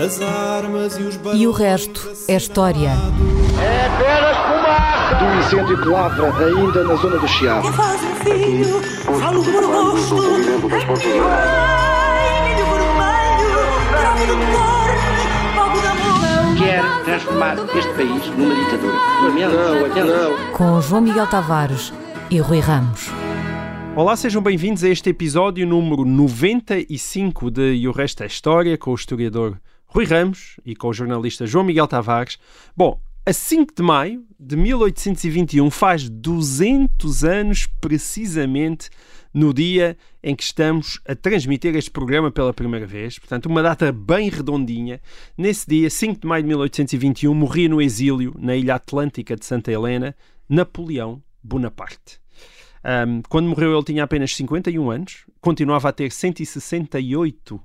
As armas e os E o resto é história. É apenas fumaça! Do incêndio que lavra ainda na zona do Chiado. Que faz um filho, falo do de amor. Quer transformar este país numa ditadura. Não, lamento. não. Com João Miguel Tavares e Rui Ramos. Olá, sejam bem-vindos a este episódio número 95 de E o Resto é História, com o historiador Rui Ramos e com o jornalista João Miguel Tavares. Bom, a 5 de maio de 1821 faz 200 anos precisamente no dia em que estamos a transmitir este programa pela primeira vez. Portanto, uma data bem redondinha. Nesse dia, 5 de maio de 1821, morria no exílio, na ilha atlântica de Santa Helena, Napoleão Bonaparte. Um, quando morreu, ele tinha apenas 51 anos, continuava a ter 168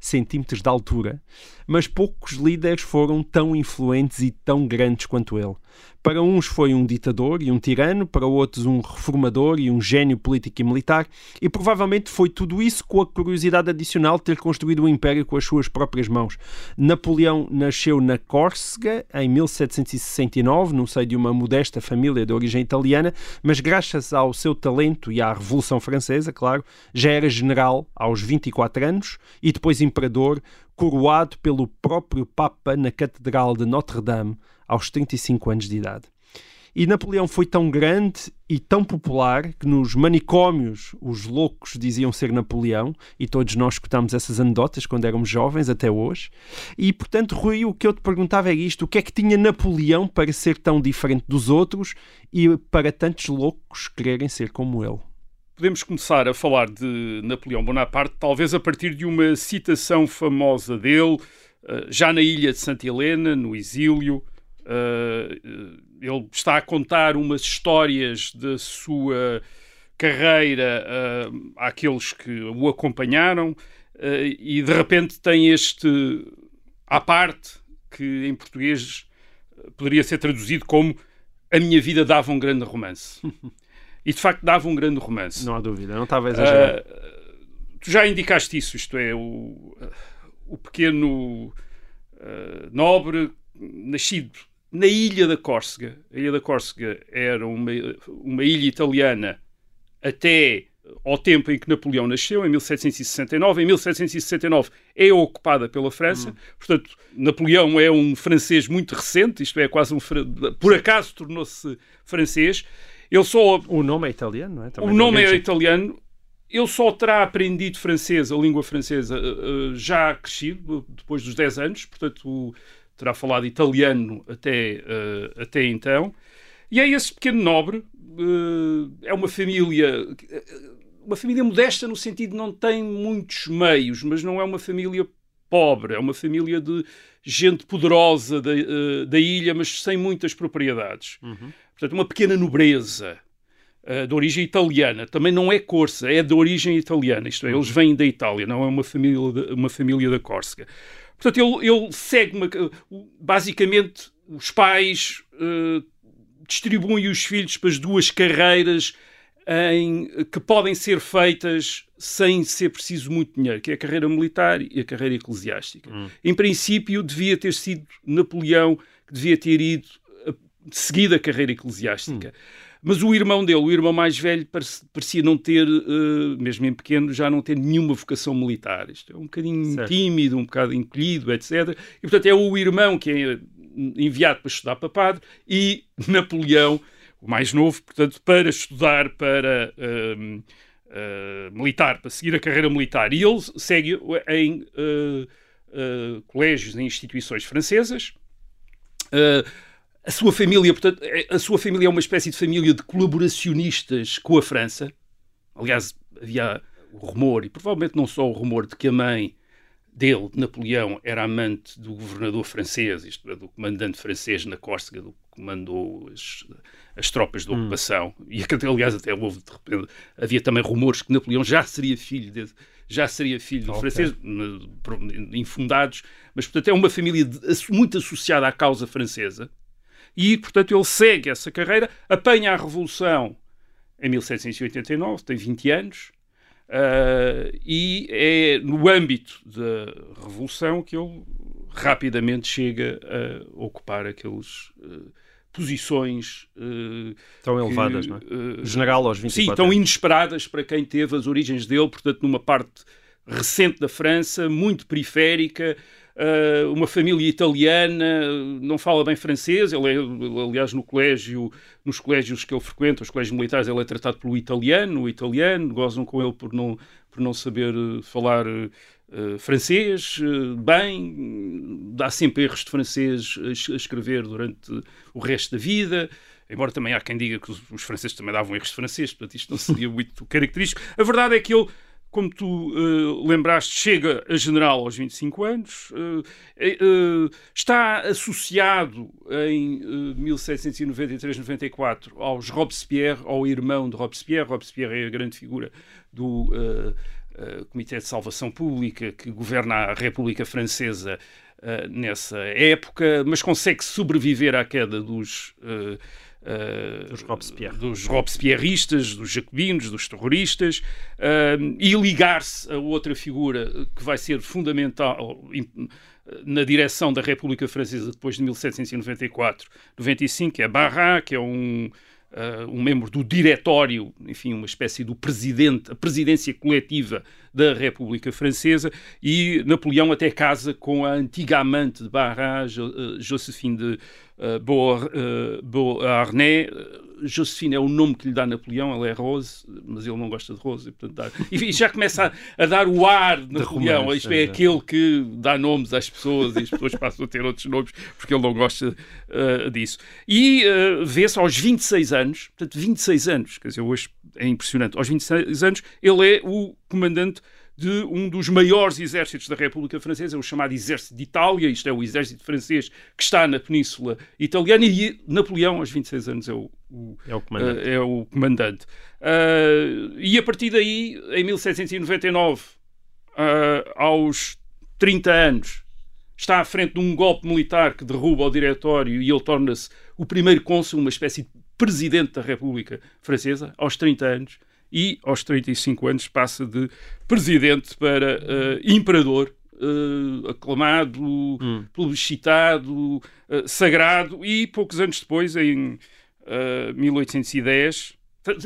centímetros de altura, mas poucos líderes foram tão influentes e tão grandes quanto ele. Para uns foi um ditador e um tirano, para outros um reformador e um gênio político e militar, e provavelmente foi tudo isso com a curiosidade adicional de ter construído um império com as suas próprias mãos. Napoleão nasceu na Córcega em 1769, no seio de uma modesta família de origem italiana, mas graças ao seu talento e à Revolução Francesa, claro, já era general aos 24 anos e depois imperador, coroado pelo próprio Papa na Catedral de Notre-Dame aos 35 anos de idade. E Napoleão foi tão grande e tão popular que nos manicômios os loucos diziam ser Napoleão, e todos nós escutámos essas anedotas quando éramos jovens, até hoje. E, portanto, Rui, o que eu te perguntava é isto: o que é que tinha Napoleão para ser tão diferente dos outros e para tantos loucos quererem ser como ele? Podemos começar a falar de Napoleão Bonaparte, talvez a partir de uma citação famosa dele, eh, já na ilha de Santa Helena, no exílio. Eh, ele está a contar umas histórias da sua carreira eh, àqueles que o acompanharam e de repente tem este à parte que em português poderia ser traduzido como a minha vida dava um grande romance. e de facto dava um grande romance. Não há dúvida, não estava a exagerar. Uh, tu já indicaste isso, isto é, o, o pequeno uh, nobre nascido na ilha da Córcega. A ilha da Córcega era uma, uma ilha italiana até ao tempo em que Napoleão nasceu, em 1769. Em 1769 é ocupada pela França. Portanto, Napoleão é um francês muito recente, isto é, quase um... Por acaso tornou-se francês. Ele só O nome é italiano, não é? Também o nome é italiano. Ele só terá aprendido francês, a língua francesa, eh, eh, já crescido, depois dos 10 anos, portanto terá falado italiano até, eh, até então. E é esse pequeno nobre, é uma família, uma família modesta no sentido de não tem muitos meios, mas não é uma família pobre, é uma família de gente poderosa da, da ilha, mas sem muitas propriedades. Portanto, uma pequena nobreza uh, de origem italiana. Também não é corsa, é de origem italiana. Isto é, eles vêm da Itália, não é uma família, de- uma família da Córcega. Portanto, ele, ele segue uma, basicamente os pais uh, distribuem os filhos para as duas carreiras em, que podem ser feitas sem ser preciso muito dinheiro, que é a carreira militar e a carreira eclesiástica. Em princípio, devia ter sido Napoleão que devia ter ido seguido a carreira eclesiástica. Mas o irmão dele, o irmão mais velho, parecia não ter, uh, mesmo em pequeno, já não ter nenhuma vocação militar. Isto é um bocadinho Certo. tímido, um bocado encolhido, etc. E, portanto, é o irmão que é enviado para estudar para padre e Napoleão, o mais novo, portanto, para estudar para um, uh, militar, para seguir a carreira militar. E ele segue em uh, uh, colégios, em instituições francesas. Uh, a sua família, portanto, é- a sua família é uma espécie de família de colaboracionistas com a França. Aliás, havia o rumor, e provavelmente não só o rumor, de que a mãe dele, de Napoleão, era amante do governador francês, isto é, do comandante francês na Córcega, do que comandou as, as tropas de ocupação. E que, aliás, até houve, de repente, havia também rumores que Napoleão já seria filho desse, já seria filho do Ok. francês, infundados, mas, portanto, é uma família de- muito associada à causa francesa. E, portanto, ele segue essa carreira, apanha a Revolução em 1789, tem 20 anos, ah, e é no âmbito da Revolução que ele rapidamente chega a ocupar aqueles posições tão elevadas, não é? General aos 24 Sim, tão inesperadas para quem teve as origens dele, portanto, numa parte recente da França, muito periférica, uh, uma família italiana, não fala bem francês, ele é, aliás, no colégio, nos colégios que ele frequenta, os colégios militares, ele é tratado pelo italiano, o italiano, gozam com ele por não, por não saber falar uh, francês uh, bem, dá sempre erros de francês a, a escrever durante o resto da vida, embora também há quem diga que os, os franceses também davam erros de francês, portanto isto não seria muito característico. A verdade é que ele como tu uh, lembraste, chega a general aos 25 anos, uh, uh, está associado em 1793-94 aos Robespierre, ao irmão de Robespierre. Robespierre é a grande figura do Comitê de Salvação Pública que governa a República Francesa nessa época, mas consegue sobreviver à queda dos Uh, dos, Robespierre. dos Robespierristas, dos jacobinos, dos terroristas, uh, e ligar-se a outra figura que vai ser fundamental na direção da República Francesa depois de 1794-95, que é Barra, que é um, uh, um membro do diretório, enfim, uma espécie do presidente, a presidência coletiva da República Francesa, e Napoleão até casa com a antiga amante de Barra, Josephine de uh, Beauharnais. Josephine é o nome que lhe dá Napoleão, ela é Rose, mas ele não gosta de Rose, e, portanto, dá... e já começa a, a, dar o ar de Napoleão. Romance, Isto é, é, aquele que dá nomes às pessoas e as pessoas passam a ter outros nomes porque ele não gosta uh, disso. E uh, vê-se aos 26 anos, portanto, 26 anos, quer dizer, hoje é impressionante, aos 26 anos, ele é o comandante de um dos maiores exércitos da República Francesa, o chamado Exército de Itália, isto é o exército francês que está na Península Italiana, e Napoleão, aos 26 anos, é o, o é o comandante. Uh, é o comandante. Uh, e a partir daí, em 1799, uh, eh, aos 30 anos, está à frente de um golpe militar que derruba o diretório e ele torna-se o primeiro cônsul, uma espécie de presidente da República Francesa, aos 30 anos e aos 35 anos passa de presidente para uh, imperador, uh, aclamado, hum. plebiscitado, uh, sagrado, e poucos anos depois, em 1810,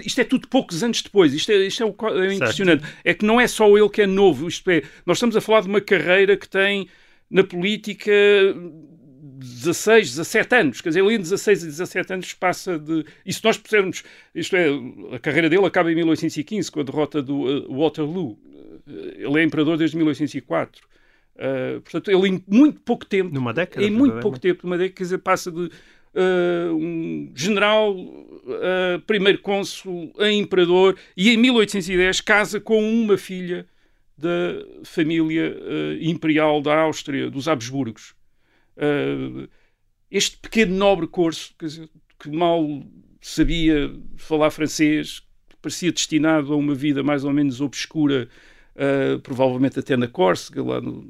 isto é tudo poucos anos depois, isto é, isto é, o, é impressionante. Certo. É que não é só ele que é novo, isto é, nós estamos a falar de uma carreira que tem na política 16, 17 anos. Quer dizer, ele em 16 e 17 anos passa de. E se nós pusermos. Isto é, a carreira dele acaba em 1815, com a derrota do uh, Waterloo. Ele é imperador desde 1804. Uh, portanto, ele em muito pouco tempo. Numa década? Em muito pouco tempo, numa década, quer dizer, passa de. Uh, um general, uh, primeiro cônsul, a imperador, e em 1810 casa com uma filha da família imperial da Áustria, dos Habsburgos. Uh, este pequeno nobre corso, dizer, que mal sabia falar francês, parecia destinado a uma vida mais ou menos obscura, uh, provavelmente até na Córcega, lá no,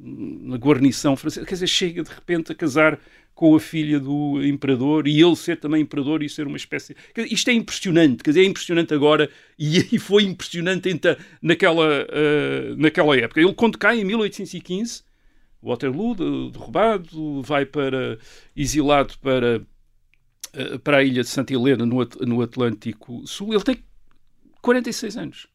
na guarnição francesa, quer dizer, chega de repente a casar com a filha do imperador e ele ser também imperador e ser uma espécie. Isto é impressionante, quer dizer, é impressionante agora e, e foi impressionante então, naquela, uh, naquela época. Ele, quando cai em 1815, Waterloo, derrubado, vai para exilado para, eh, para a ilha de Santa Helena, no, no Atlântico Sul. Ele tem 46 anos.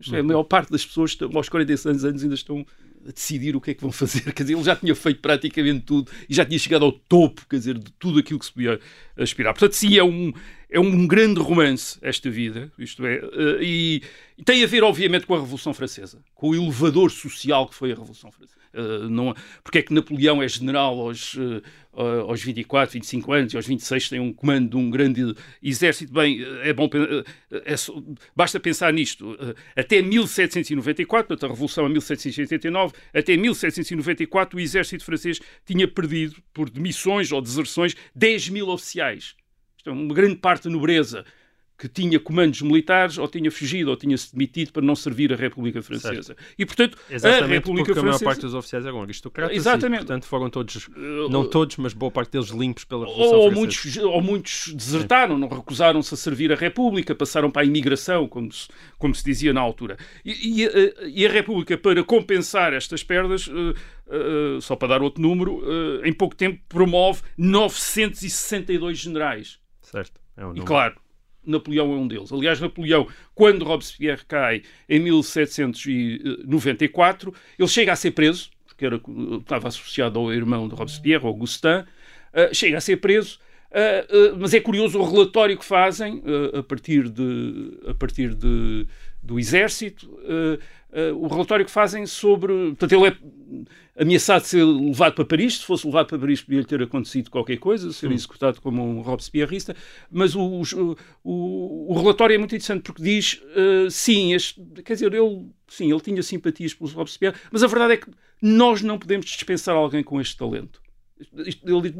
Isto é, a uhum. maior parte das pessoas aos 46 anos ainda estão a decidir o que é que vão fazer. Quer dizer, ele já tinha feito praticamente tudo e já tinha chegado ao topo, quer dizer, de tudo aquilo que se podia aspirar. Portanto, sim, é um, é um grande romance esta vida, isto é, eh, e, tem a ver, obviamente, com a Revolução Francesa, com o elevador social que foi a Revolução Francesa. Uh, não, porque é que Napoleão é general aos, uh, aos 24, 25 anos e aos 26 tem um comando de um grande exército? Bem, é bom, é, basta pensar nisto. Até 1794, portanto, a Revolução é 1789, até 1794 o exército francês tinha perdido, por demissões ou deserções, 10 mil oficiais. É uma grande parte da nobreza que tinha comandos militares ou tinha fugido ou tinha-se demitido para não servir a República Francesa. Certo. E, portanto, Exatamente a República porque Francesa... a maior parte dos oficiais eram aristocratas Exatamente. e, portanto, foram todos, não todos, mas boa parte deles limpos pela Revolução ou, muitos, ou muitos desertaram, não recusaram-se a servir a República, passaram para a imigração, como se, como se dizia na altura. E, e, a, e a República, para compensar estas perdas, uh, uh, só para dar outro número, uh, em pouco tempo promove 962 generais. Certo. É um e claro, Napoleão é um deles. Aliás, Napoleão, quando Robespierre cai em 1794, ele chega a ser preso, porque era, estava associado ao irmão de Robespierre, Augustin, uh, chega a ser preso, uh, uh, mas é curioso o relatório que fazem a partir, de, a partir de, do exército, o relatório que fazem sobre. Portanto, ele é ameaçado de ser levado para Paris. Se fosse levado para Paris, podia ter acontecido qualquer coisa, ser executado como um Robespierrista. Mas o, o, o, relatório é muito interessante porque diz: uh, sim, este, quer dizer, ele, sim, ele tinha simpatias pelos Robespierre, mas a verdade é que nós não podemos dispensar alguém com este talento.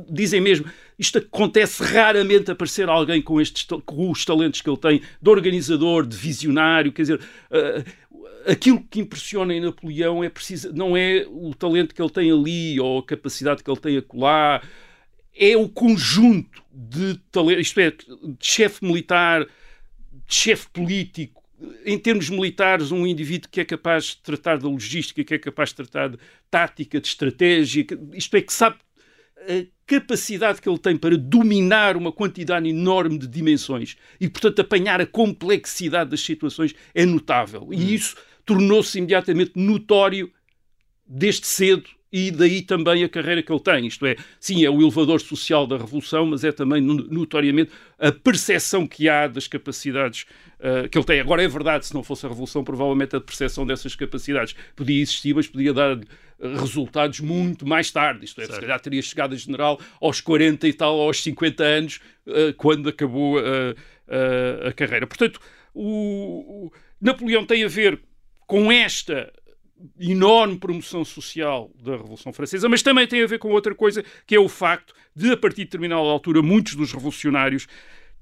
Dizem mesmo, isto acontece raramente aparecer alguém com, estes, com os talentos que ele tem, de organizador, de visionário, quer dizer, uh, aquilo que impressiona em Napoleão é preciso, não é o talento que ele tem ali ou a capacidade que ele tem acolá, é o conjunto de talento, isto é, de chefe militar, de chefe político, em termos militares, um indivíduo que é capaz de tratar da logística, que é capaz de tratar de tática, de estratégia, isto é, que sabe a capacidade que ele tem para dominar uma quantidade enorme de dimensões e, portanto, apanhar a complexidade das situações é notável. E hum. isso tornou-se imediatamente notório desde cedo e daí também a carreira que ele tem. Isto é, sim, é o elevador social da Revolução, mas é também notoriamente a percepção que há das capacidades uh, que ele tem. Agora, é verdade, se não fosse a Revolução, provavelmente a percepção dessas capacidades podia existir, mas podia dar resultados muito mais tarde. Isto é, certo. se calhar teria chegado a general aos 40 e tal, aos 50 anos, uh, quando acabou a, a, a carreira. Portanto, o, o Napoleão tem a ver com esta enorme promoção social da Revolução Francesa, mas também tem a ver com outra coisa, que é o facto de, a partir de determinada altura, muitos dos revolucionários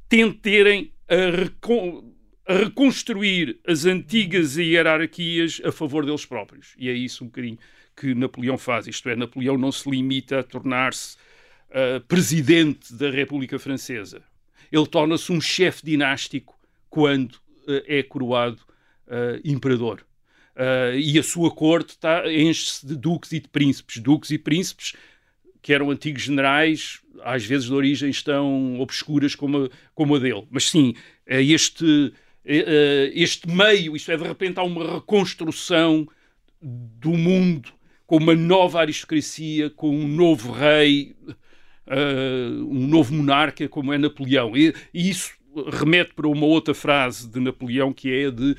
tenterem a, recon a reconstruir as antigas hierarquias a favor deles próprios. E é isso um bocadinho que Napoleão faz. Isto é, Napoleão não se limita a tornar-se uh, presidente da República Francesa. Ele torna-se um chefe dinástico quando uh, é coroado uh, imperador. E a sua corte tá, enche-se de duques e de príncipes. Duques e príncipes que eram antigos generais, às vezes de origens tão obscuras como a, como a dele. Mas sim, este, este meio, isto é, de repente há uma reconstrução do mundo com uma nova aristocracia, com um novo rei, uh, um novo monarca, como é Napoleão. E, e, isso remete para uma outra frase de Napoleão, que é de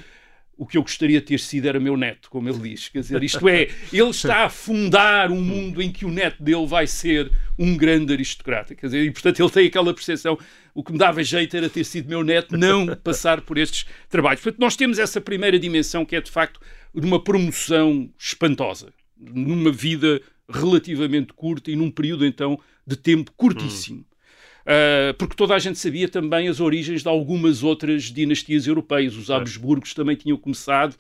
o que eu gostaria de ter sido era meu neto, como ele diz. Quer dizer, isto é, ele está a fundar um mundo em que o neto dele vai ser um grande aristocrata. Quer dizer, e portanto ele tem aquela percepção, o que me dava jeito era ter sido meu neto, não passar por estes trabalhos. Portanto, nós temos essa primeira dimensão que é de facto de uma promoção espantosa numa vida relativamente curta e num período então de tempo curtíssimo. Hum. Uh, porque toda a gente sabia também as origens de algumas outras dinastias europeias. Os Habsburgos também tinham começado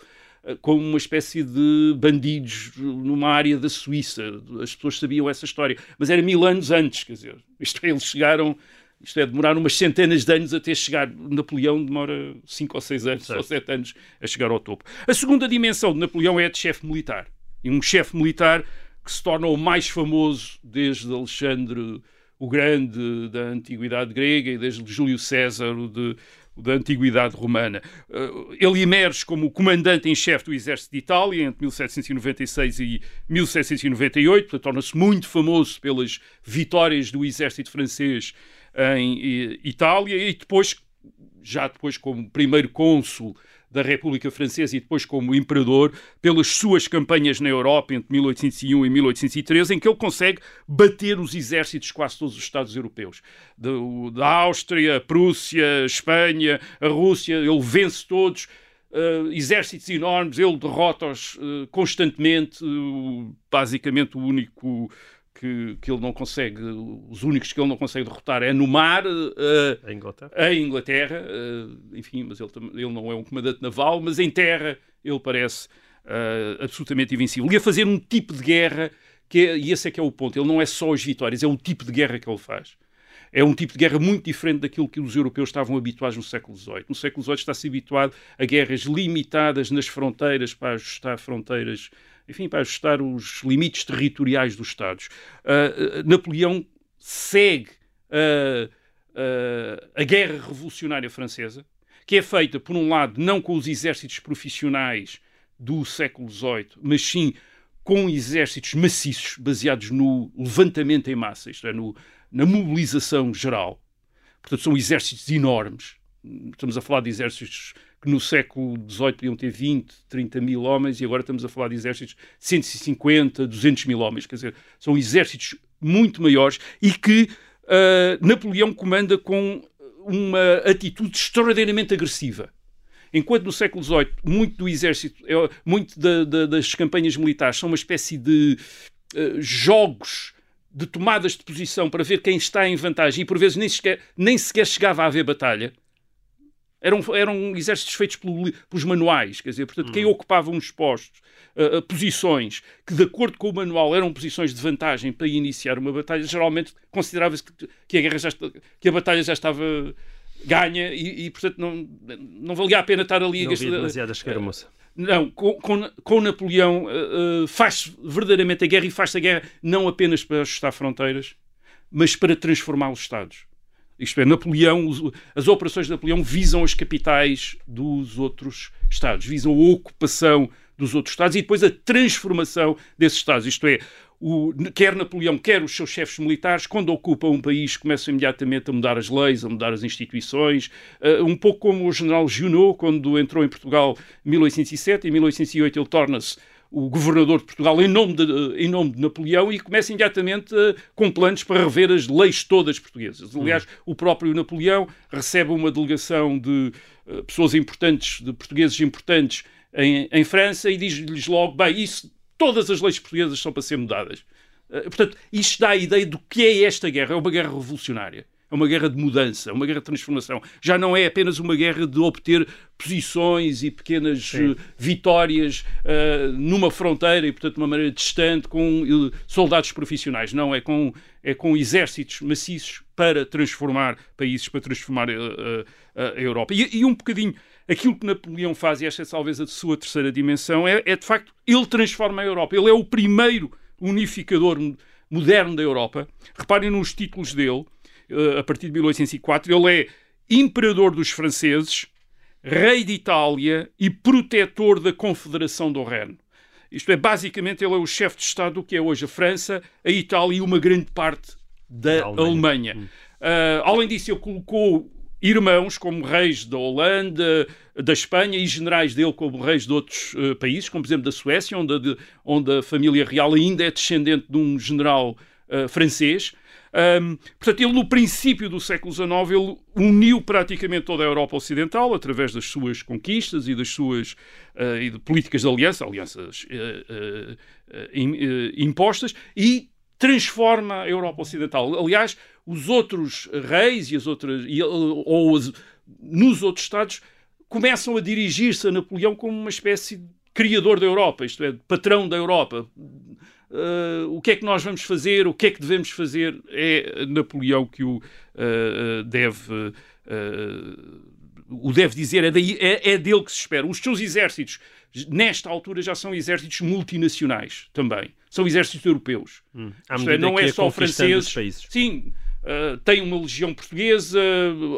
uh, como uma espécie de bandidos numa área da Suíça. As pessoas sabiam essa história. Mas era mil anos antes, quer dizer. Isto é, eles chegaram isto é, demoraram umas centenas de anos até chegar. Napoleão demora cinco ou seis anos, certo. ou sete anos a chegar ao topo. A segunda dimensão de Napoleão é a de chefe militar e um chefe militar que se torna o mais famoso desde Alexandre o Grande da Antiguidade Grega e desde Júlio César de, da Antiguidade Romana. Eh, ele emerge como comandante em chefe do Exército de Itália entre 1796 e 1798, torna-se muito famoso pelas vitórias do Exército francês em eh, Itália e depois, já depois como primeiro cônsul da República Francesa e depois como imperador, pelas suas campanhas na Europa entre 1801 e 1813, em que ele consegue bater os exércitos de quase todos os Estados europeus. Da Áustria, Prússia, Espanha, a Rússia, ele vence todos. Uh, exércitos enormes, ele derrota-os uh, constantemente. Uh, basicamente, o único que, que ele não consegue, os únicos que ele não consegue derrotar é no mar, uh, A Inglaterra. a Inglaterra, uh, enfim, mas ele, ele não é um comandante naval, mas em terra ele parece uh, absolutamente invencível. E a fazer um tipo de guerra, que é, e esse é que é o ponto, ele não é só as vitórias, é o tipo de guerra que ele faz. É um tipo de guerra muito diferente daquilo que os europeus estavam habituados no século XVIII. No século XVIII está-se habituado a guerras limitadas nas fronteiras para ajustar fronteiras, enfim, para ajustar os limites territoriais dos Estados. Uh, Napoleão segue uh, uh, a guerra revolucionária francesa, que é feita, por um lado, não com os exércitos profissionais do século XVIII, mas sim com exércitos maciços, baseados no levantamento em massa, isto é, no, na mobilização geral. Portanto, são exércitos enormes. Estamos a falar de exércitos que no século XVIII podiam ter 20, 30 mil homens e agora estamos a falar de exércitos de 150, 200 mil homens. Quer dizer, são exércitos muito maiores e que uh, Napoleão comanda com uma atitude extraordinariamente agressiva. Enquanto no século XVIII muito do exército, é, muito da, da, das campanhas militares são uma espécie de uh, jogos de tomadas de posição para ver quem está em vantagem e por vezes nem sequer, nem sequer chegava a haver batalha. Eram, eram exércitos feitos pelo, pelos manuais, quer dizer, portanto, quem ocupava uns postos, uh, uh, posições que, de acordo com o manual, eram posições de vantagem para iniciar uma batalha, geralmente considerava-se que, que a guerra já, que a batalha já estava ganha e, e, portanto, não, não valia a pena estar ali Não a havia demasiada escaramuça. não, com, com, com Napoleão uh, uh, faz verdadeiramente a guerra e faz a guerra não apenas para ajustar fronteiras, mas para transformar os Estados. Isto é, Napoleão, as operações de Napoleão visam as capitais dos outros Estados, visam a ocupação dos outros Estados e depois a transformação desses Estados. Isto é, o- quer Napoleão, quer os seus chefes militares, quando ocupam um país, começam imediatamente a mudar as leis, a mudar as instituições, eh, um pouco como o general Junot, quando entrou em Portugal em 1807, em 1808 ele torna-se o governador de Portugal em nome de, em nome de Napoleão e começa imediatamente eh, com planos para rever as leis todas portuguesas. Aliás, o próprio Napoleão recebe uma delegação de eh, pessoas importantes, de portugueses importantes em, em França e diz-lhes logo, bem, isso, todas as leis portuguesas são para ser mudadas. Eh, portanto, isto dá a ideia do que é esta guerra. É uma guerra revolucionária. É uma guerra de mudança, é uma guerra de transformação. Já não é apenas uma guerra de obter posições e pequenas eh, vitórias eh, numa fronteira e, portanto, de uma maneira distante com eh, soldados profissionais. Não, é com, é com exércitos maciços para transformar países, para transformar a Europa. E, e um bocadinho aquilo que Napoleão faz, e esta é talvez a sua terceira dimensão, é, é de facto, ele transforma a Europa. Ele é o primeiro unificador moderno da Europa. Reparem nos títulos dele, a partir de 1804, ele é imperador dos franceses, rei de Itália e protetor da Confederação do Reno. Isto é, basicamente, ele é o chefe de Estado do que é hoje a França, a Itália e uma grande parte da Da Alemanha. Alemanha. Ah, além disso, ele colocou irmãos como reis da Holanda, da Espanha e generais dele como reis de outros eh, países, como por exemplo da Suécia, onde, a de- onde a família real ainda é descendente de um general eh, francês. Ahm, portanto, ele no princípio do século XIX ele uniu praticamente toda a Europa Ocidental através das suas conquistas e das suas eh, e de políticas de aliança, alianças im- eh, impostas e transforma a Europa Ocidental. Aliás, os outros reis e as outras e, ou as- nos outros estados começam a dirigir-se a Napoleão como uma espécie de criador da Europa, isto é, patrão da Europa. Uh, o que é que nós vamos fazer, o que é que devemos fazer, é Napoleão que o uh, deve, o deve dizer, é, daí, é, é dele que se espera. Os seus exércitos, nesta altura, já são exércitos multinacionais também. São exércitos europeus. Isto medida é, não é ia só franceses. Sim, uh, tem uma legião portuguesa,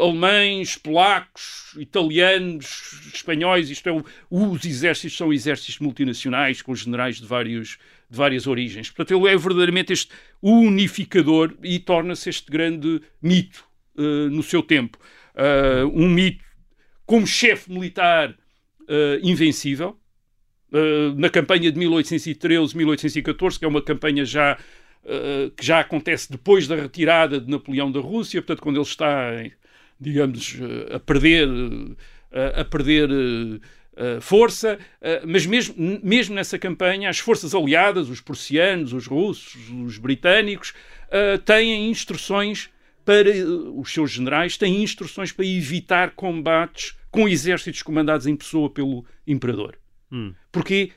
alemães, polacos, italianos, espanhóis. Isto é, os exércitos são exércitos multinacionais com generais de, vários, de várias origens. Portanto, ele é verdadeiramente este unificador e torna-se este grande mito uh, no seu tempo. Uh, um mito como chefe militar uh, invencível. Na campanha de 1813-1814, que é uma campanha já que já acontece depois da retirada de Napoleão da Rússia, portanto, quando ele está, digamos, a perder, a perder força, uh, mas mesmo, mesmo nessa campanha, as forças aliadas, os prussianos, os russos, os britânicos, têm instruções para. os seus generais têm instruções para evitar combates com exércitos comandados em pessoa pelo imperador. Hum. Porquê?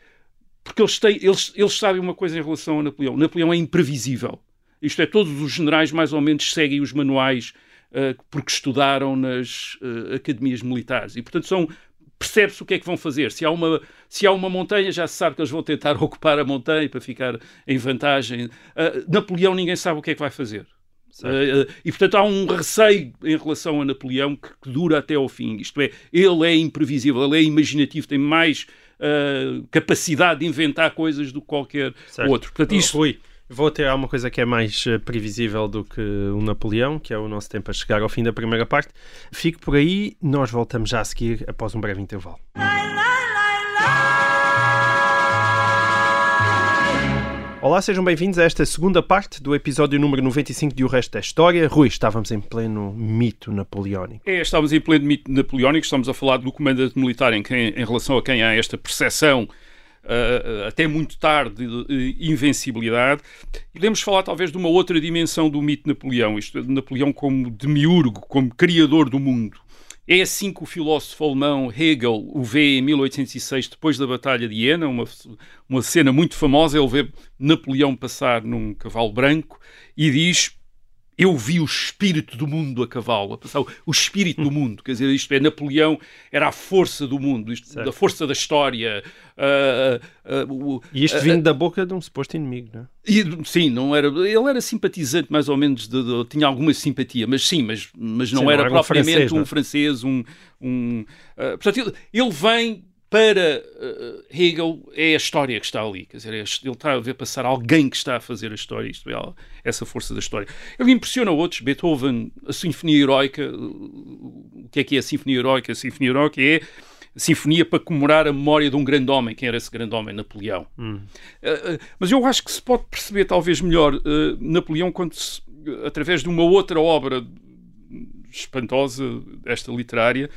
Porque eles, têm, eles, eles sabem uma coisa em relação a Napoleão. Napoleão é imprevisível. Isto é, todos os generais mais ou menos seguem os manuais uh, porque estudaram nas uh, academias militares. E, portanto, são percebe-se o que é que vão fazer. Se há, uma, se há uma montanha, já se sabe que eles vão tentar ocupar a montanha para ficar em vantagem. Uh, Napoleão, ninguém sabe o que é que vai fazer. Uh, e portanto há um receio em relação a Napoleão que, que, dura até ao fim. Isto é, ele é imprevisível, ele é imaginativo, tem mais uh, capacidade de inventar coisas do que qualquer certo. outro. Portanto, isto... Rui, vou ter uma coisa que é mais previsível do que o Napoleão, que é o nosso tempo a chegar ao fim da primeira parte. Fico por aí, nós voltamos já a seguir após um breve intervalo. Olá, sejam bem-vindos a esta segunda parte do episódio número 95 de O Resto da História. Rui, estávamos em pleno mito napoleónico. É, estávamos em pleno mito napoleónico, estamos a falar do comandante militar em, quem, em relação a quem há esta percepção Uh, até muito tarde, de invencibilidade. Podemos falar talvez de uma outra dimensão do mito de Napoleão, isto é, de Napoleão como demiurgo, como criador do mundo. É assim que o filósofo alemão Hegel o vê em 1806, depois da Batalha de Iena, uma, uma cena muito famosa. Ele vê Napoleão passar num cavalo branco e diz: eu vi o espírito do mundo a cavalo, o espírito do mundo, quer dizer, isto é, Napoleão era a força do mundo, isto, a força da história. Uh, uh, uh, e isto vindo da boca de um suposto inimigo, não é? E, sim, não era, ele era simpatizante mais ou menos, de, de, tinha alguma simpatia, mas sim, mas, mas não sim, era não propriamente um francês, um, francês, um... um portanto, ele, ele vem para uh, Hegel é a história que está ali. Quer dizer, é, ele está a ver passar alguém que está a fazer a história, isto é, essa força da história. Ele impressiona outros. Beethoven, a Sinfonia Heroica. O que é que é a Sinfonia Heroica? A Sinfonia Heroica é a sinfonia para comemorar a memória de um grande homem. Quem era esse grande homem? Napoleão. Hum. Uh, uh, mas eu acho que se pode perceber talvez melhor Napoleão quando se, através de uma outra obra espantosa, esta literária,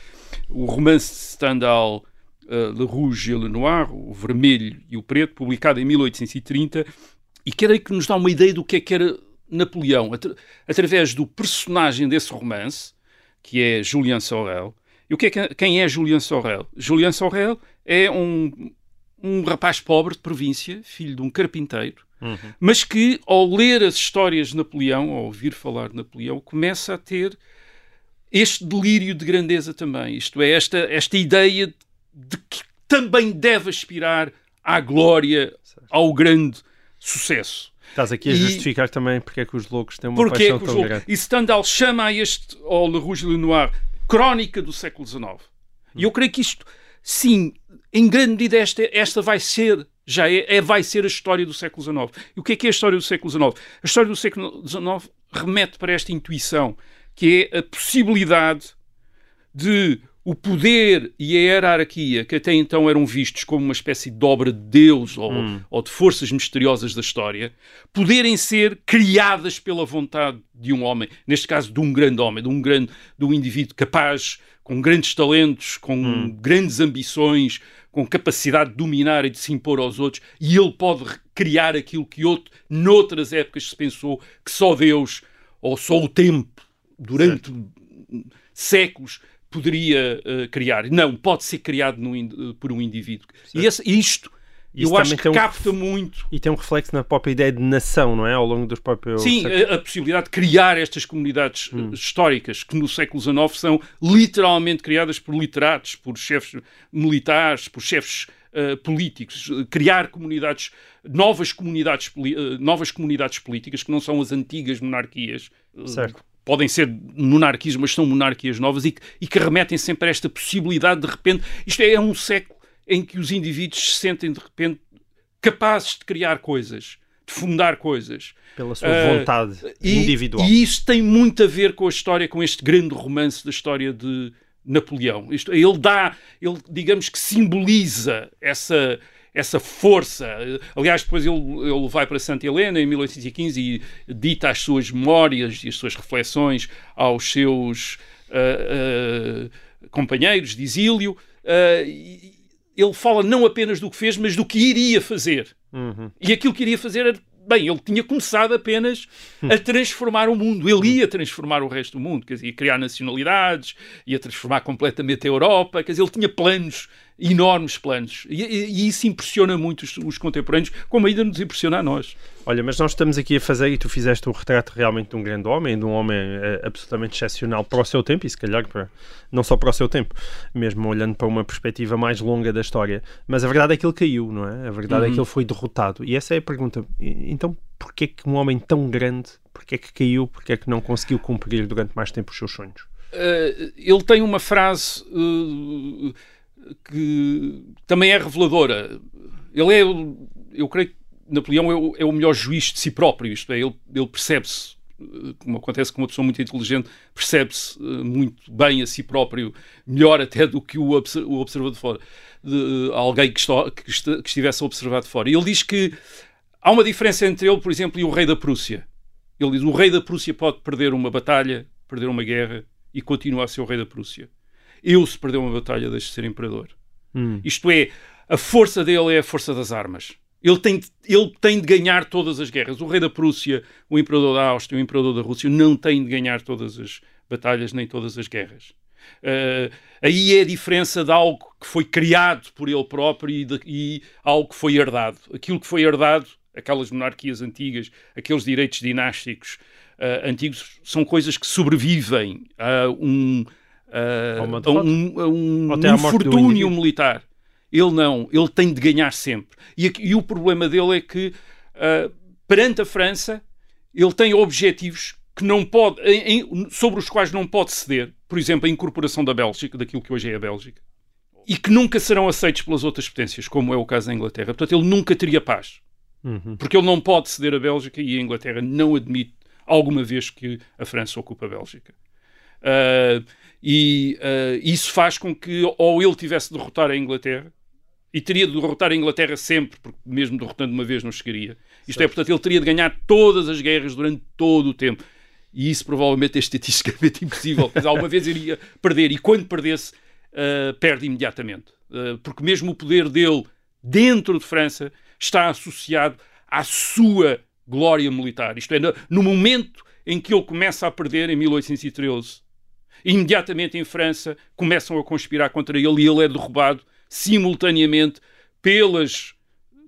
o romance de Stendhal uh, Le Rouge et Le Noir, o vermelho e o preto, publicado em 1830, e creio que nos dá uma ideia do que é que era Napoleão, através do personagem desse romance, que é Julien Sorel. E o que é que, quem é Julien Sorel? Julien Sorel é um, um rapaz pobre de província, filho de um carpinteiro, uhum. mas que, ao ler as histórias de Napoleão, ao ouvir falar de Napoleão, começa a ter este delírio de grandeza também. Isto é, esta, esta ideia de que também deve aspirar à glória, ao grande sucesso. Estás aqui a justificar também porque é que os loucos têm uma porque paixão é tão grande. E Stendhal chama a este, ao Le Rouge et Le Noir, crónica do século XIX. Hum. E eu creio que isto, sim, em grande medida esta, esta vai ser, já é, é, vai ser a história do século XIX. E o que é que é a história do século XIX? A história do século XIX remete para esta intuição, que é a possibilidade de o poder e a hierarquia, que até então eram vistos como uma espécie de obra de Deus ou, hum. ou, de forças misteriosas da história, poderem ser criadas pela vontade de um homem, neste caso de um grande homem, de um, grande, de um indivíduo capaz, com grandes talentos, com hum. grandes ambições, com capacidade de dominar e de se impor aos outros, e ele pode criar aquilo que outro, noutras épocas se pensou que só Deus ou só o tempo, durante certo. séculos, poderia uh, criar. Não, pode ser criado no, por um indivíduo. Certo. E esse, isto isso eu acho que um, capta muito. E tem um reflexo na própria ideia de nação, não é? Ao longo dos próprios. Sim, a, a, possibilidade de criar estas comunidades hum. históricas que no século XIX são literalmente criadas por literatos, por chefes militares, por chefes uh, políticos. Criar comunidades, novas comunidades, uh, novas comunidades políticas que não são as antigas monarquias. Certo podem ser monarquias, mas são monarquias novas e que, e que remetem sempre a esta possibilidade de repente. Isto é, é um século em que os indivíduos se sentem de repente capazes de criar coisas, de fundar coisas. Pela sua uh, vontade individual. E isso tem muito a ver com a história, com este grande romance da história de Napoleão. Isto, ele dá, ele digamos que simboliza essa essa força. Aliás, depois ele, ele vai para Santa Helena em 1815 e dita as suas memórias e as suas reflexões aos seus uh, uh, companheiros de exílio. Uh, ele fala não apenas do que fez, mas do que iria fazer. Uhum. E aquilo que iria fazer era. Bem, ele tinha começado apenas a transformar o mundo. Ele ia transformar o resto do mundo. Quer dizer, ia criar nacionalidades, ia transformar completamente a Europa. Quer dizer, ele tinha planos, enormes planos. E, e- isso impressiona muito os, os contemporâneos, como ainda nos impressiona a nós. Olha, mas nós estamos aqui a fazer, e tu fizeste o retrato realmente de um grande homem, de um homem eh, absolutamente excepcional para o seu tempo, e se calhar para, não só para o seu tempo, mesmo olhando para uma perspectiva mais longa da história. Mas a verdade é que ele caiu, não é? A verdade é que ele foi derrotado. E essa é a pergunta. Então, porquê que um homem tão grande, porquê que caiu, porquê que não conseguiu cumprir durante mais tempo os seus sonhos? Uh, ele tem uma frase uh, que também é reveladora. Ele é, eu creio que Napoleão é o, é o melhor juiz de si próprio, isto é, ele, ele percebe-se, uh, como acontece com uma pessoa muito inteligente, percebe-se uh, muito bem a si próprio, melhor até do que o, obser- o observador de fora, de, uh, alguém que, que que estivesse a observar de fora. Ele diz que há uma diferença entre ele, por exemplo, e o rei da Prússia. Ele diz: o rei da Prússia pode perder uma batalha, perder uma guerra e continua a ser o rei da Prússia. Eu, se perder uma batalha, deixo de ser imperador. Hum. Isto é, a força dele é a força das armas. Ele tem, de, ele tem de ganhar todas as guerras. O rei da Prússia, o imperador da Áustria, o imperador da Rússia não têm de ganhar todas as batalhas nem todas as guerras. Uh, aí é a diferença de algo que foi criado por ele próprio e, de, e algo que foi herdado. Aquilo que foi herdado, aquelas monarquias antigas, aqueles direitos dinásticos uh, antigos, são coisas que sobrevivem a um, uh, a um, a um do infortúnio militar. Ele não, ele tem de ganhar sempre. E, e o problema dele é que, uh, perante a França, ele tem objetivos que não pode, em- em- sobre os quais não pode ceder. Por exemplo, a incorporação da Bélgica, daquilo que hoje é a Bélgica. E que nunca serão aceitos pelas outras potências, como é o caso da Inglaterra. Portanto, ele nunca teria paz. Uhum. Porque ele não pode ceder a Bélgica e a Inglaterra não admite alguma vez que a França ocupa a Bélgica. Ah, e ah, isso faz com que ou ele tivesse de derrotar a Inglaterra, e teria de derrotar a Inglaterra sempre, porque mesmo derrotando uma vez não chegaria. Isto é, portanto, ele teria de ganhar todas as guerras durante todo o tempo. E isso provavelmente é estatisticamente impossível. Dizer, alguma vez iria perder. E quando perdesse, ah, perde imediatamente. Ah, porque mesmo o poder dele dentro de França está associado à sua glória militar. Isto é, no, no momento em que ele começa a perder, em 1813, imediatamente em França começam a conspirar contra ele e ele é derrubado simultaneamente pelas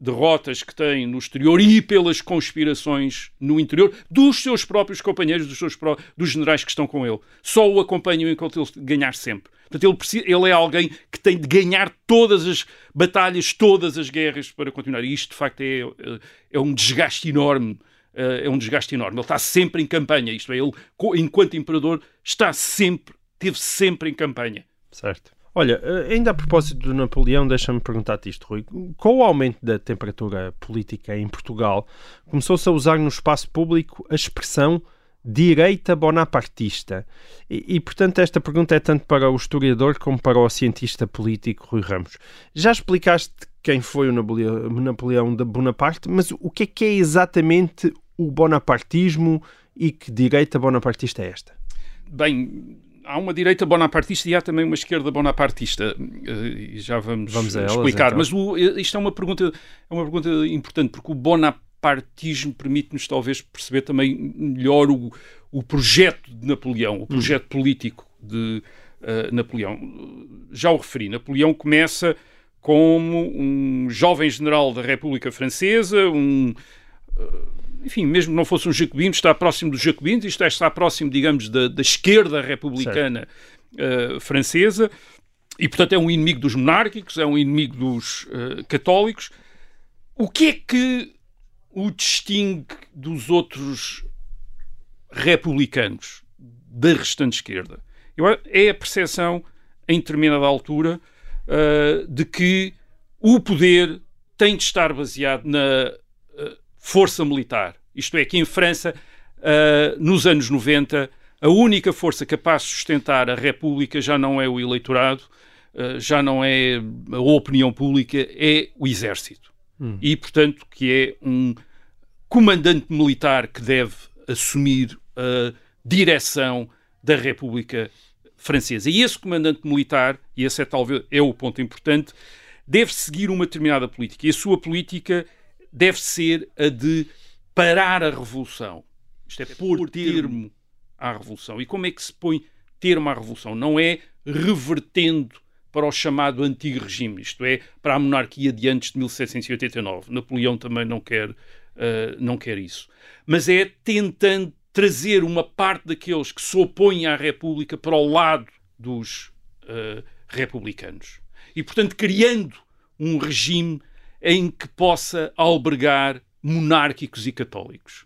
derrotas que tem no exterior e pelas conspirações no interior dos seus próprios companheiros, dos, seus pró- dos generais que estão com ele. Só o acompanham enquanto ele ganhar sempre. Portanto, ele, precisa- ele é alguém que tem de ganhar todas as batalhas, todas as guerras para continuar. E isto, de facto, é, é- é um desgaste enorme. Eh, É um desgaste enorme. Ele está sempre em campanha. Isto é, ele, enquanto imperador, está sempre, teve sempre em campanha. Certo. Olha, eh, ainda a propósito do Napoleão, deixa-me perguntar-te isto, Rui. Com o aumento da temperatura política em Portugal, começou-se a usar no espaço público a expressão direita bonapartista. E, e, portanto, esta pergunta é tanto para o historiador como para o cientista político Rui Ramos. Já explicaste quem foi o Napoleão, de Bonaparte, mas o que é que é exatamente o bonapartismo e que direita bonapartista é esta? Bem, há uma direita bonapartista e há também uma esquerda bonapartista. Eh, E já vamos, Vamos elas, explicar. então. Mas o- eh, isto é uma pergunta, é uma pergunta importante, porque o bonapartismo permite-nos talvez perceber também melhor o, o projeto de Napoleão, o projeto político de eh, Napoleão. Já o referi, Napoleão começa como um jovem general da República Francesa, um enfim, mesmo que não fosse um jacobino, está próximo dos jacobinos, isto é, está próximo, digamos, da, da esquerda republicana eh, francesa, e portanto é um inimigo dos monárquicos, é um inimigo dos eh, católicos. O que é que o distingue dos outros republicanos da restante esquerda? Eu é a percepção, em determinada altura, eh, de que o poder tem de estar baseado na eh, força militar. Isto é, que em França, eh, nos anos 90, a única força capaz de sustentar a República já não é o eleitorado, já não é a opinião pública, é o exército. E, portanto, que é um comandante militar que deve assumir a direção da República Francesa. E esse comandante militar, e esse é talvez é o ponto importante, deve seguir uma determinada política. E a sua política deve ser a de parar a revolução. Isto é, pôr termo à revolução. E como é que se põe termo à revolução? Não é revertendo para o chamado antigo regime, isto é, para a monarquia de antes de 1789. Napoleão também não quer, uh, não quer isso. Mas é tentando trazer uma parte daqueles que se opõem à República para o lado dos uh, republicanos. E, portanto, criando um regime em que possa albergar monárquicos e católicos.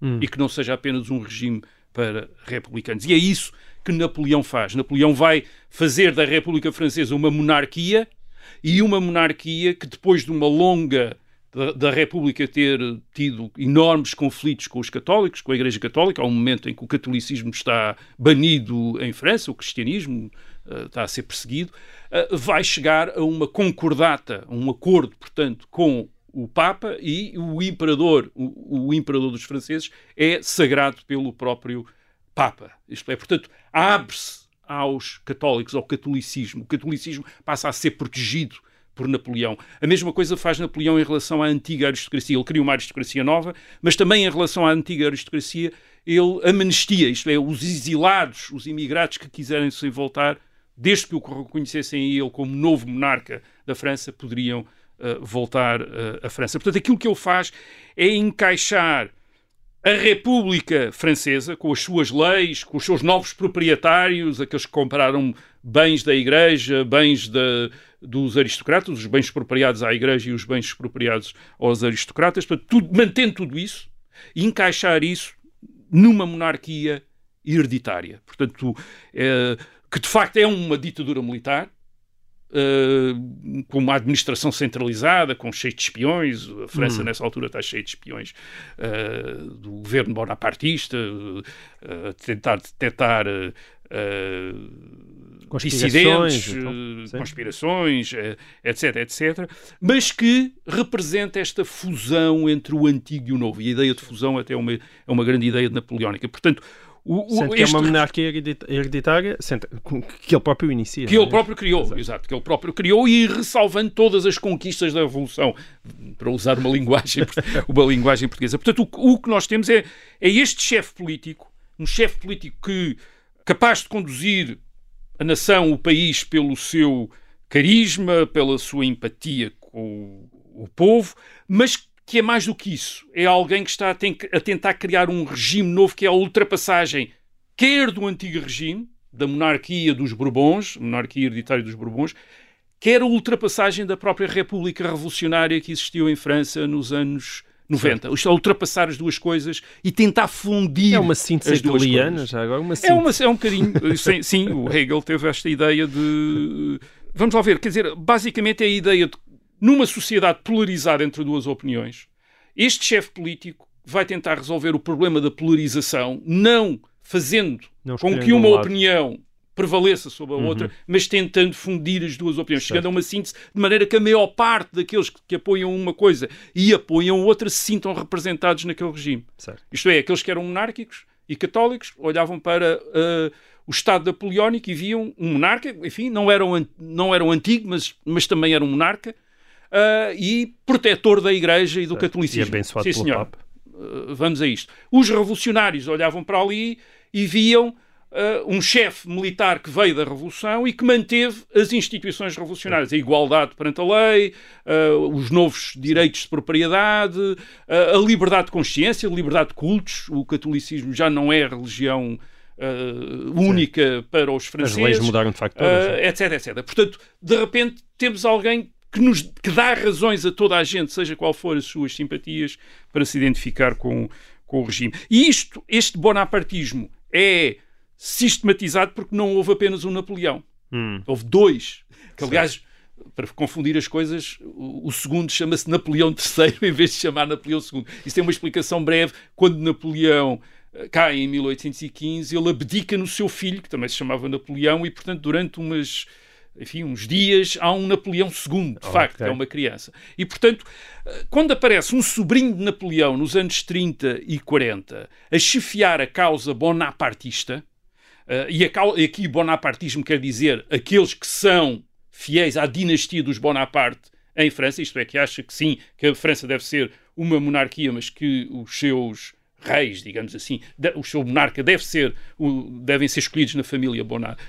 Hum. E que não seja apenas um regime para republicanos. E é isso que Napoleão faz. Napoleão vai fazer da República Francesa uma monarquia e uma monarquia que depois de uma longa da, República ter tido enormes conflitos com os católicos, com a Igreja Católica, um momento em que o catolicismo está banido em França, o cristianismo uh, está a ser perseguido, uh, vai chegar a uma concordata, um acordo, portanto, com o Papa e o imperador, o, o imperador dos franceses, é sagrado pelo próprio Papa. Isto é, portanto, abre-se aos católicos, ao catolicismo. O catolicismo passa a ser protegido por Napoleão. A mesma coisa faz Napoleão em relação à antiga aristocracia. Ele cria uma aristocracia nova, mas também em relação à antiga aristocracia, ele amnistia, isto é, os exilados, os imigrados que quiserem se voltar, desde que o reconhecessem ele como novo monarca da França, poderiam uh, voltar uh, à França. Portanto, aquilo que ele faz é encaixar a República Francesa, com as suas leis, com os seus novos proprietários, aqueles que compraram bens da Igreja, bens de, dos aristocratas, os bens expropriados à Igreja e os bens expropriados aos aristocratas, portanto, tudo, mantendo tudo isso e encaixar isso numa monarquia hereditária. Portanto, é, que de facto é uma ditadura militar, Uh, com uma administração centralizada, com cheio de espiões. A França, hum. nessa altura, está cheia de espiões uh, do governo bonapartista, uh, tentar detectar dissidentes, então, conspirações, etc, etc, mas que representa esta fusão entre o antigo e o novo. E a ideia de fusão até é uma, é uma grande ideia napoleónica. Portanto, o, o, que é uma monarquia hereditária que ele próprio inicia. Que ele é? próprio criou, exato. exato. que ele próprio criou e ressalvando todas as conquistas da Revolução, para usar uma linguagem, uma linguagem portuguesa. Portanto, o, o que nós temos é, é este chefe político, um chefe político que capaz de conduzir a nação, o país, pelo seu carisma, pela sua empatia com o povo, mas que é mais do que isso. É alguém que está a, a tentar criar um regime novo que é a ultrapassagem, quer do antigo regime, da monarquia dos Bourbons, monarquia hereditária dos Bourbons, quer a ultrapassagem da própria República Revolucionária que existiu em França nos anos 90. Isto é ultrapassar as duas coisas e tentar fundir. É uma síntese as duas já agora. Uma síntese. É, uma, é um bocadinho. sim, sim, o Hegel teve esta ideia de. Vamos lá ver, quer dizer, basicamente é a ideia de numa sociedade polarizada entre duas opiniões, este chefe político vai tentar resolver o problema da polarização, não fazendo não com que uma um opinião prevaleça sobre a uhum. outra, mas tentando fundir as duas opiniões, certo. chegando a uma síntese de maneira que a maior parte daqueles que, que apoiam uma coisa e apoiam outra se sintam representados naquele regime. Certo. Isto é, aqueles que eram monárquicos e católicos olhavam para uh, o Estado napoleónico e viam um monarca, enfim, não era um, não era um antigo, mas, mas também era um monarca, uh, e protetor da Igreja e do catolicismo. E abençoado Sim, senhor. Papa. Uh, vamos a isto. Os revolucionários olhavam para ali e viam uh, um chefe militar que veio da Revolução e que manteve as instituições revolucionárias, a igualdade perante a lei, uh, os novos direitos de propriedade, uh, a liberdade de consciência, a liberdade de cultos. O catolicismo já não é religião única para os franceses. As leis mudaram de facto todas. etc, etc. Portanto, de repente temos alguém que, nos, que dá razões a toda a gente, seja qual for as suas simpatias, para se identificar com, com o regime. E isto, este bonapartismo é sistematizado porque não houve apenas um Napoleão. Hum. Houve dois. Que, aliás, para confundir as coisas, o, segundo chama-se Napoleão III em vez de chamar Napoleão II. Isso tem uma explicação breve. Quando Napoleão eh, cai em 1815, ele abdica no seu filho, que também se chamava Napoleão, e, portanto, durante umas enfim, uns dias, há um Napoleão II, de facto, okay. é uma criança. E, portanto, eh, quando aparece um sobrinho de Napoleão nos anos 30 e 40 a chefiar a causa bonapartista, uh, e, a, e aqui bonapartismo quer dizer aqueles que são fiéis à dinastia dos Bonaparte em França, isto é, que acha que sim, que a França deve ser uma monarquia, mas que os seus reis, digamos assim, o seu monarca deve ser, devem ser escolhidos na família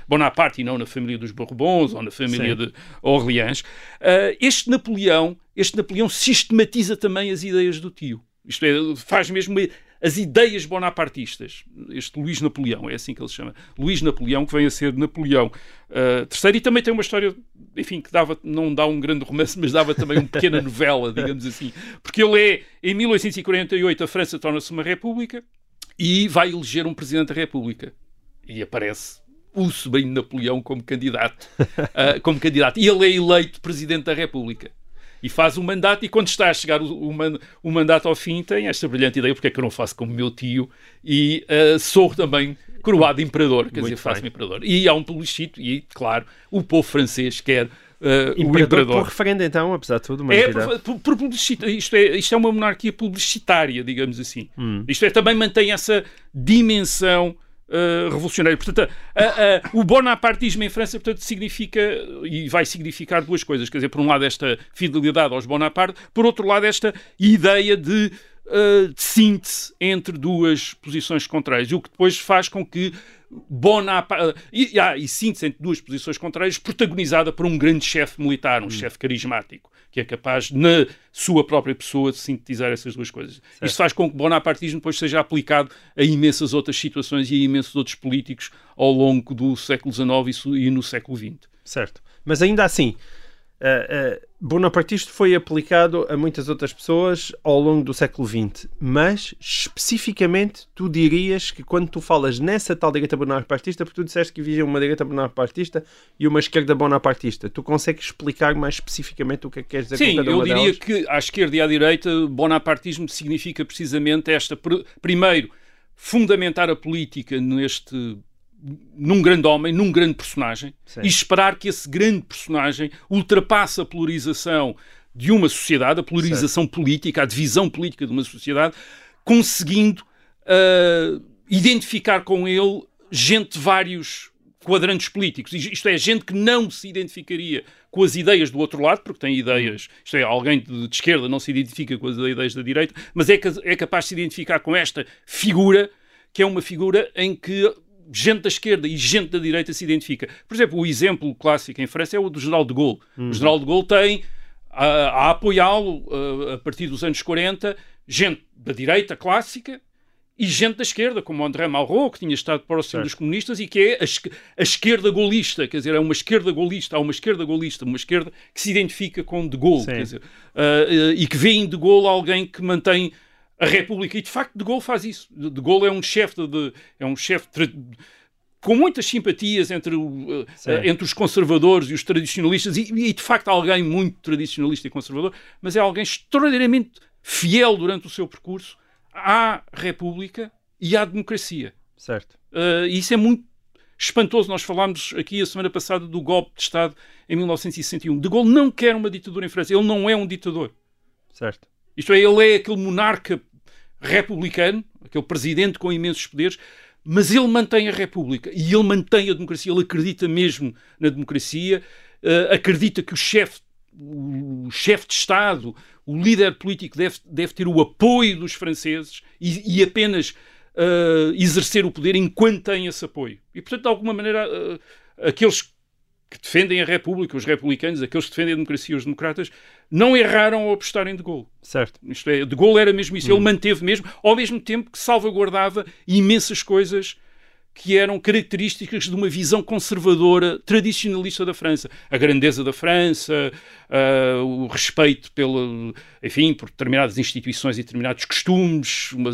Bonaparte e não na família dos Bourbons ou na família Sim. de Orleans. Uh, este Napoleão, este Napoleão sistematiza também as ideias do tio. Isto é, faz mesmo as ideias bonapartistas. Este Luís Napoleão, é assim que ele se chama. Luís Napoleão, que vem a ser Napoleão uh, III, e também tem uma história, enfim, que dava, não dá um grande romance, mas dava também uma pequena novela, digamos assim. Porque ele é, em 1848, a França torna-se uma república e vai eleger um presidente da república. E aparece o sobrinho Napoleão como candidato, uh, como candidato. E ele é eleito presidente da república e faz o mandato, e quando está a chegar o, o, mandato ao fim, tem esta brilhante ideia: porque é que eu não faço como meu tio e uh, sou também coroado imperador, quer Muito dizer, faço-me imperador. E há um plebiscito, e claro, o povo francês quer. Uh, o imperador por referendo, então, apesar de tudo, é por, por, por. Isto é, isto é uma monarquia publicitária, digamos assim. Hum. Isto é, também mantém essa dimensão Uh, revolucionário. Portanto, uh, uh, o bonapartismo em França, portanto, significa e vai significar duas coisas. Quer dizer, por um lado, esta fidelidade aos Bonaparte, por outro lado, esta ideia de, de síntese entre duas posições contrárias, o que depois faz com que Bonaparte. E, ah, e síntese entre duas posições contrárias, protagonizada por um grande chefe militar, um hum. chefe carismático que é capaz, na sua própria pessoa, de sintetizar essas duas coisas. Certo. Isto faz com que o bonapartismo depois seja aplicado a imensas outras situações e a imensos outros políticos ao longo do século XIX e no século XX. Certo. Mas ainda assim, Uh, uh, bonapartismo foi aplicado a muitas outras pessoas ao longo do século XX, mas especificamente tu dirias que quando tu falas nessa tal direita bonapartista, porque tu disseste que havia uma direita bonapartista e uma esquerda bonapartista, tu consegues explicar mais especificamente o que é que queres dizer Sim, com cada eu diria delas? que à esquerda e à direita, bonapartismo significa precisamente esta, primeiro, fundamentar a política neste num grande homem, num grande personagem, Sim. e esperar que esse grande personagem ultrapasse a polarização de uma sociedade, a polarização certo. política, a divisão política de uma sociedade, conseguindo uh, identificar com ele gente de vários quadrantes políticos. Isto é, gente que não se identificaria com as ideias do outro lado, porque tem ideias, isto é, alguém de, de esquerda não se identifica com as ideias da direita, mas é, é capaz de se identificar com esta figura, que é uma figura em que gente da esquerda e gente da direita se identifica. Por exemplo, o exemplo clássico em França é o do General de Gaulle. Uhum. O General de Gaulle tem a, a apoiá-lo a, a partir dos anos 40 gente da direita clássica e gente da esquerda, como André Malraux, que tinha estado próximo certo. dos comunistas e que é a, esquerda golista, quer dizer, é uma esquerda golista, há uma esquerda golista, uma esquerda que se identifica com De Gaulle, quer dizer, uh, uh, e que vê em De Gaulle alguém que mantém a República, e de facto De Gaulle faz isso. De Gaulle é um chefe de, é um chefe com muitas simpatias entre, o, eh, entre os conservadores e os tradicionalistas, e, e, de facto alguém muito tradicionalista e conservador, mas é alguém extraordinariamente fiel durante o seu percurso à República e à democracia. Certo. Uh, e isso é muito espantoso. Nós falámos aqui a semana passada do golpe de Estado em 1961. De Gaulle não quer uma ditadura em França. Ele não é um ditador. Certo. Isto é, ele é aquele monarca republicano, aquele presidente com imensos poderes, mas ele mantém a República e ele mantém a democracia. Ele acredita mesmo na democracia, uh, acredita que o chefe o chefe de Estado, o líder político deve, deve ter o apoio dos franceses e, e apenas uh, exercer o poder enquanto tem esse apoio. E, portanto, de alguma maneira, uh, aqueles que defendem a República, os republicanos, aqueles que defendem a democracia, os democratas, não erraram ao apostar em De Gaulle. Certo. Isto é, De Gaulle era mesmo isso. Hum. Ele manteve mesmo, ao mesmo tempo que salvaguardava imensas coisas que eram características de uma visão conservadora, tradicionalista da França. A grandeza da França, uh, o respeito pelo, enfim, por determinadas instituições e determinados costumes, uma,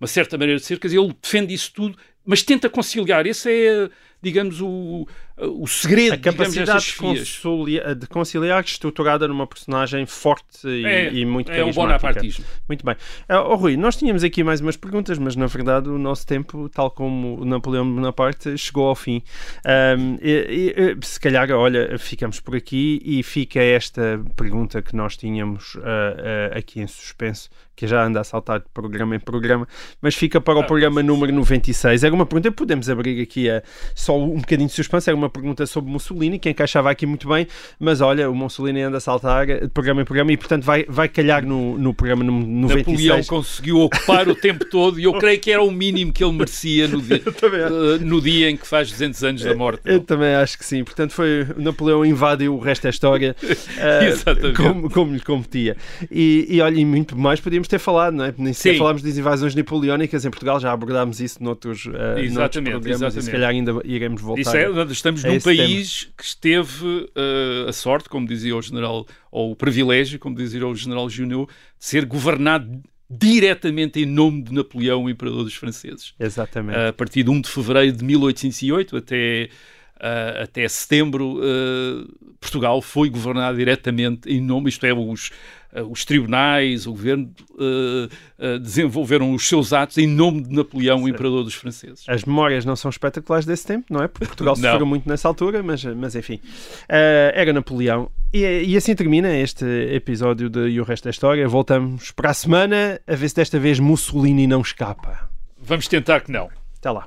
uma certa maneira de ser. Quer dizer, ele defende isso tudo, mas tenta conciliar. Esse é digamos, o, o segredo, a capacidade de, de conciliar estruturada numa personagem forte e, é, e muito é carismática. É Muito bem. Uh, oh, Rui, nós tínhamos aqui mais umas perguntas, mas na verdade o nosso tempo, tal como o Napoleão Bonaparte, chegou ao fim. Um, e, e, se calhar, olha, ficamos por aqui e fica esta pergunta que nós tínhamos uh, uh, aqui em suspenso, que já anda a saltar de programa em programa, mas fica para o ah, programa número 96. Era uma pergunta, podemos abrir aqui a, só um bocadinho de suspense, era uma uma pergunta sobre Mussolini, que encaixava aqui muito bem, mas olha, o Mussolini anda a saltar de programa em programa e, portanto, vai, vai calhar no, no programa no 96. Napoleão conseguiu ocupar o tempo todo e eu creio que era o mínimo que ele merecia no dia, uh, no dia em que faz 200 anos da morte. Eu também acho que sim. Portanto, foi Napoleão invadiu o resto da história uh, como, como lhe competia. E, e olha, e muito mais podíamos ter falado, não é? Nem sequer falámos das invasões napoleónicas em Portugal, já abordámos isso noutros, uh, exatamente, noutros programas exatamente. e se calhar ainda iremos voltar. Isso é, estamos num país tema. que esteve uh, a sorte, como dizia o general, ou o privilégio, como dizia o general Junot, de ser governado diretamente em nome de Napoleão, o imperador dos franceses. Exatamente. A partir de 1 de fevereiro de 1808 até Uh, até setembro, uh, Portugal foi governado diretamente em nome, isto é, os, uh, os tribunais, o governo desenvolveram os seus atos em nome de Napoleão, certo. o imperador dos franceses. As memórias não são espetaculares desse tempo, não é? Porque Portugal sofreu muito nessa altura, mas, mas enfim, era Napoleão. E, e, assim termina este episódio de E o Resto da História. Voltamos para a semana a ver se desta vez Mussolini não escapa. Vamos tentar que não. Até lá.